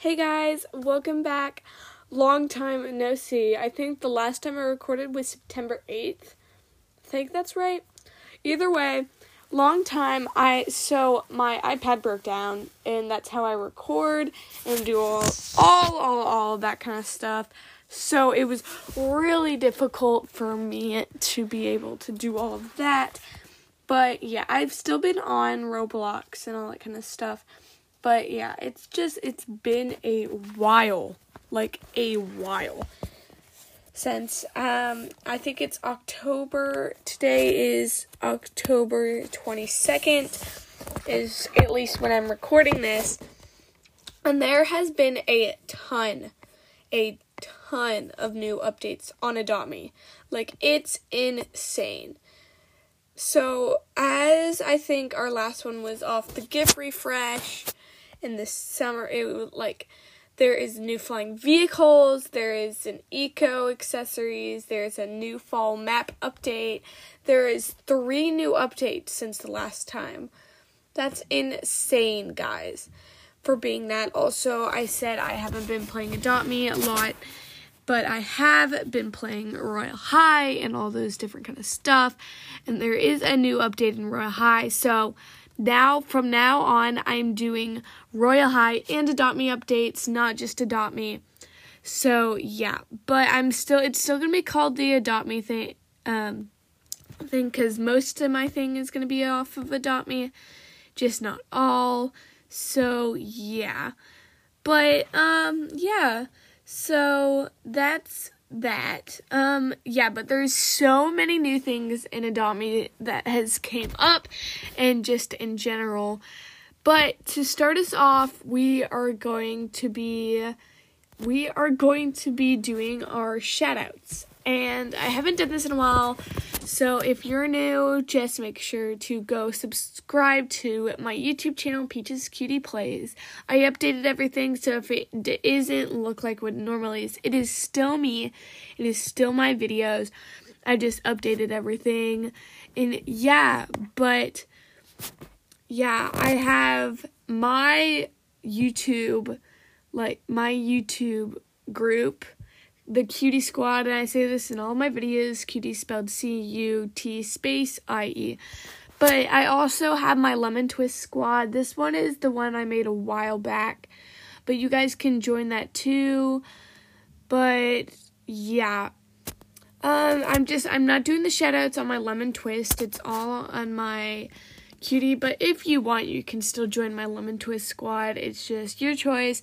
Hey guys, welcome back. Long time no see. I think the last time I recorded was September 8th. I think that's right. Either way, long time. I so my iPad broke down and that's how I record and do all all all all that kind of stuff. So it was really difficult for me to be able to do all of that. But yeah, I've still been on Roblox and all that kind of stuff. But yeah, it's just it's been a while, like a while since um I think it's October. Today is October 22nd is at least when I'm recording this. And there has been a ton a ton of new updates on Me. Like it's insane. So, as I think our last one was off the gift refresh, in the summer it would like there is new flying vehicles, there is an eco accessories, there's a new fall map update. There is three new updates since the last time. That's insane, guys. For being that, also, I said I haven't been playing Adopt Me a lot, but I have been playing Royal High and all those different kind of stuff. And there is a new update in Royal High, so now from now on I'm doing royal High and Adopt Me updates, not just Adopt Me. So yeah, but I'm still it's still gonna be called the Adopt Me thing um thing because most of my thing is gonna be off of Adopt Me, just not all. So yeah. But um yeah. So that's that. Um yeah, but there's so many new things in Adopt Me that has came up and just in general. But to start us off, we are going to be we are going to be doing our shoutouts. And I haven't done this in a while, so if you're new, just make sure to go subscribe to my YouTube channel, Peaches Cutie Plays. I updated everything, so if it isn't look like what it normally is, it is still me. It is still my videos. I just updated everything. And yeah, but yeah, I have my YouTube, like my YouTube group the Cutie Squad, and I say this in all my videos. Cutie spelled C U T space I E. But I also have my Lemon Twist Squad. This one is the one I made a while back, but you guys can join that too. But yeah. Um, I'm just I'm not doing the shoutouts on my lemon twist. It's all on my cutie. But if you want, you can still join my lemon twist squad. It's just your choice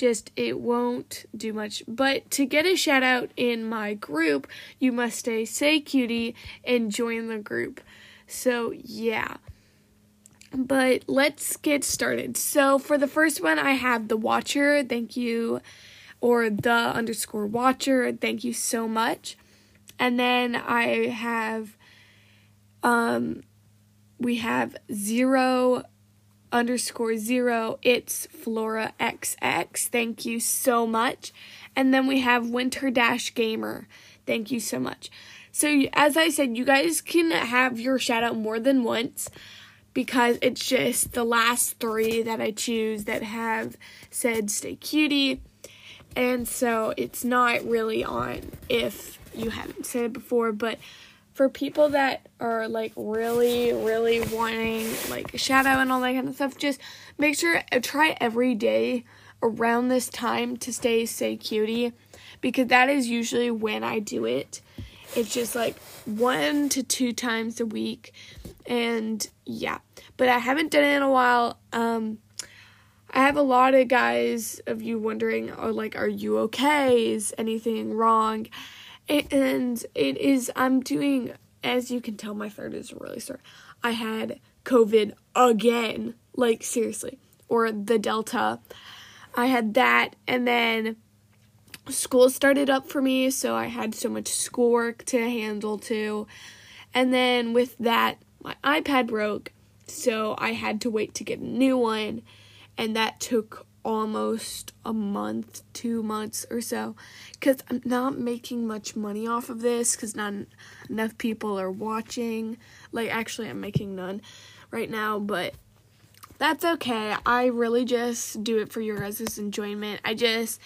just it won't do much. But to get a shout out in my group, you must stay say cutie and join the group. So yeah. But let's get started. So for the first one I have the watcher, thank you or the underscore watcher, thank you so much. And then I have um we have zero underscore zero, it's Flora XX. Thank you so much. And then we have Winter Dash Gamer. Thank you so much. So, as I said, you guys can have your shout out more than once because it's just the last three that I choose that have said stay cutie. And so it's not really on if you haven't said it before, but for people that are like really, really wanting like shadow and all that kind of stuff, just make sure uh, try every day around this time to stay say cutie because that is usually when I do it. It's just like one to two times a week and yeah. But I haven't done it in a while. Um I have a lot of guys of you wondering, oh, like, are you okay? Is anything wrong? And it is i'm doing as you can tell my throat is really sore. I had covid again like seriously or the delta. I had that and then school started up for me so i had so much schoolwork to handle too. And then with that my ipad broke so i had to wait to get a new one and that took almost a month, two months or so, because I'm not making much money off of this because not enough people are watching. Like, actually, I'm making none right now, but That's okay. I really just do it for your guys' enjoyment. I just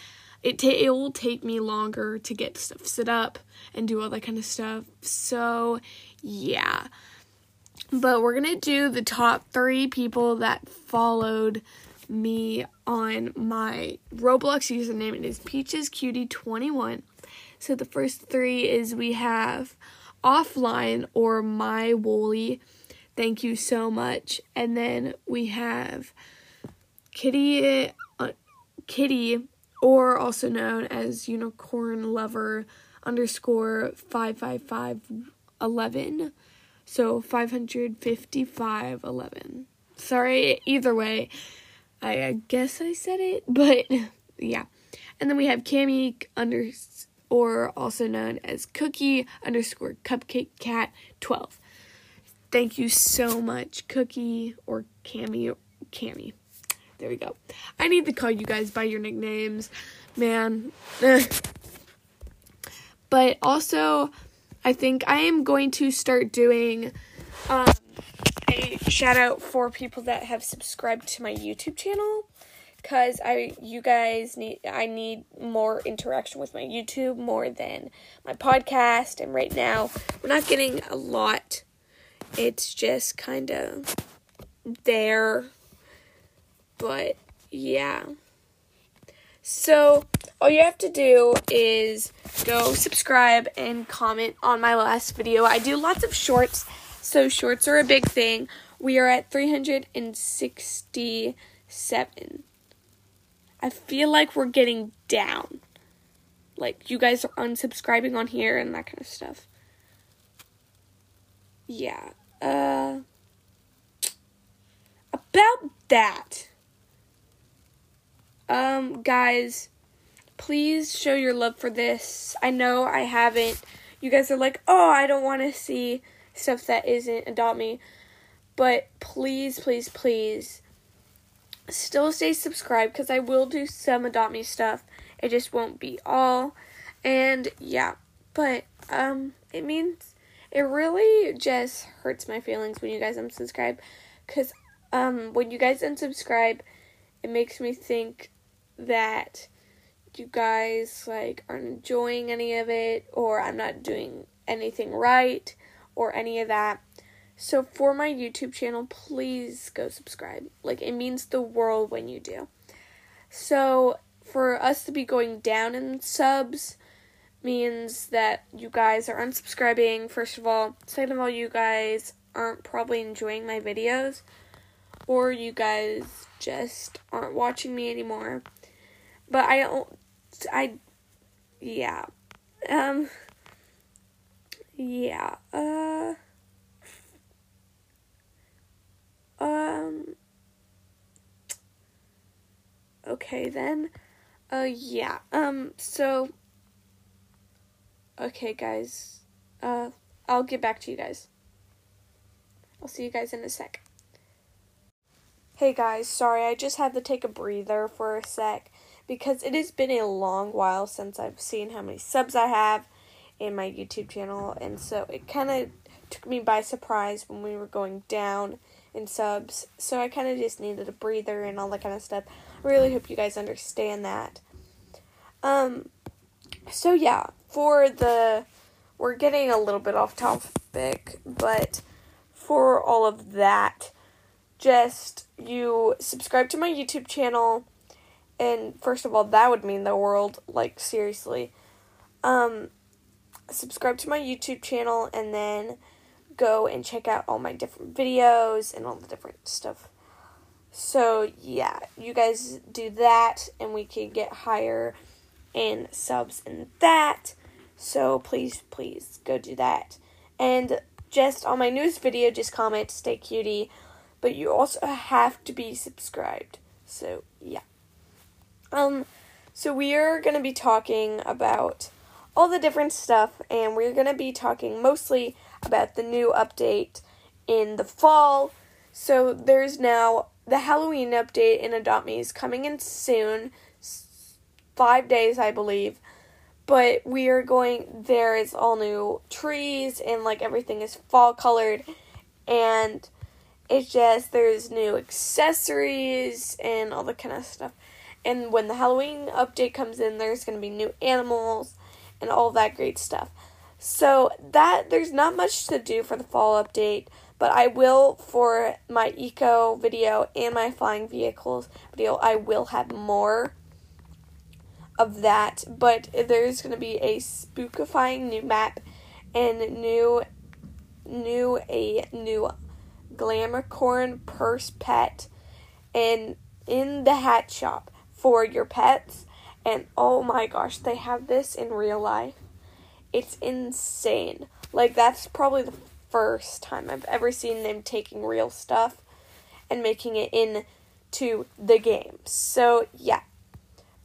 it ta- it will take me longer to get stuff set up and do all that kind of stuff. So, yeah. But we're going to do the top 3 people that followed me on my Roblox username. It is peachescutie21. So the first 3 is we have offline or my woolly. Thank you so much. And then we have Kitty uh, Kitty or also known as unicorn lover underscore 55511. So 55511. Sorry, either way. I, I guess I said it, but yeah. And then we have Cami under or also known as Cookie underscore Cupcake Cat 12. Thank you so much, Cookie or Cami Cami. There we go. I need to call you guys by your nicknames, man. but also, I think I am going to start doing um, shout out for people that have subscribed to my YouTube channel cuz I you guys need I need more interaction with my YouTube more than my podcast and right now we're not getting a lot. It's just kind of there but yeah. So, all you have to do is go subscribe and comment on my last video. I do lots of shorts, so shorts are a big thing. We are at 367. I feel like we're getting down. Like, you guys are unsubscribing on here and that kind of stuff. Yeah. Uh. About that. Um, guys, please show your love for this. I know I haven't. You guys are like, oh, I don't want to see stuff that isn't Adopt Me. But please, please, please, still stay subscribed because I will do some Adopt Me stuff. It just won't be all. And yeah, but um, it means it really just hurts my feelings when you guys unsubscribe because um, when you guys unsubscribe, it makes me think that you guys like aren't enjoying any of it or I'm not doing anything right or any of that. So for my YouTube channel, please go subscribe. Like it means the world when you do. So for us to be going down in subs means that you guys are unsubscribing first of all. Second of all, you guys aren't probably enjoying my videos or you guys just aren't watching me anymore. But I don't, I, yeah, um, yeah, uh, um, okay then, uh, yeah, um, so, okay guys, uh, I'll get back to you guys. I'll see you guys in a sec. Hey guys, sorry, I just had to take a breather for a sec because it has been a long while since I've seen how many subs I have in my YouTube channel, and so it kind of took me by surprise when we were going down in subs. So I kind of just needed a breather and all that kind of stuff. I really hope you guys understand that. Um, so yeah, for the we're getting a little bit off topic, but for all of that, just you subscribe to my YouTube channel and first of all, that would mean the world. Like, seriously. Um, subscribe to my YouTube channel and then go and check out all my different videos and all the different stuff. So, yeah, you guys do that and we can get higher in subs in that. So, please, please go do that. And just on my newest video, just comment, stay cutie. But you also have to be subscribed. So, yeah. Um, so we are going to be talking about all the different stuff, and we're going to be talking mostly about the new update in the fall. So there's now the Halloween update in Adopt Me is coming in soon, five days, I believe. But we are going, there is all new trees, and like everything is fall colored, and It's just there's new accessories and all that kind of stuff. And when the Halloween update comes in, there's going to be new animals and all that great stuff. So that there's not much to do for the fall update, but I will for my eco video and my flying vehicles video, I will have more of that, but there's going to be a spookifying new map and new new a new Glamorcorn purse pet and in the hat shop for your pets and oh my gosh, they have this in real life. It's insane. Like that's probably the first time I've ever seen them taking real stuff and making it into the game. So, yeah.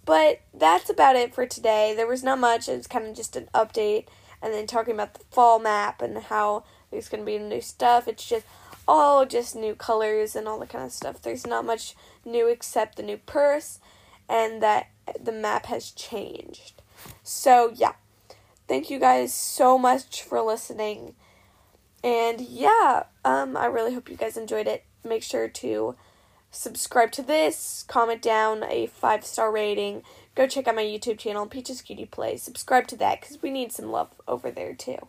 But that's about it for today. There was not much. It's kind of just an update and then talking about the fall map and how there's going to be new stuff. It's just all just new colors and all that kind of stuff. There's not much new except the new purse and that the map has changed. So, yeah. Thank you guys so much for listening. And yeah, um, I really hope you guys enjoyed it. Make sure to subscribe to this, comment down a five star rating. Go check out my YouTube channel, Peaches Cutie Play. Subscribe to that because we need some love over there too.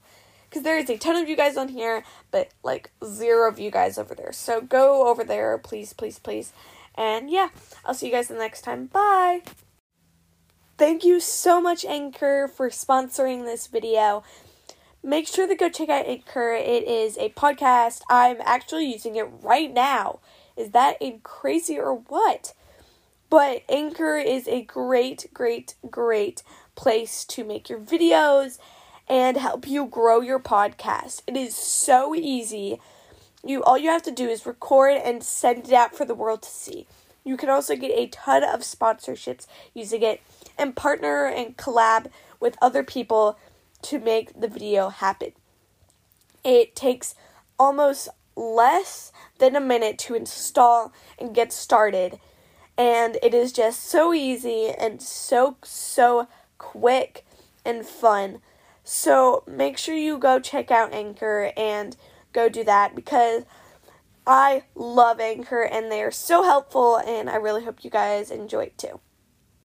Because there is a ton of you guys on here, but like zero of you guys over there. So go over there, please, please, please. And yeah, I'll see you guys the next time. Bye. Thank you so much, Anchor, for sponsoring this video make sure to go check out Anchor. It is a podcast. I'm actually using it right now. Is that crazy or what? But Anchor is a great, great, great place to make your videos and help you grow your podcast. It is so easy. You all you have to do is record and send it out for the world to see. You can also get a ton of sponsorships using it and partner and collab with other people to make the video happen. It takes almost less than a minute to install and get started, and it is just so easy and so, so quick and fun. So make sure you go check out Anchor and go do that because I love Anchor and they are so helpful, and I really hope you guys enjoy it too.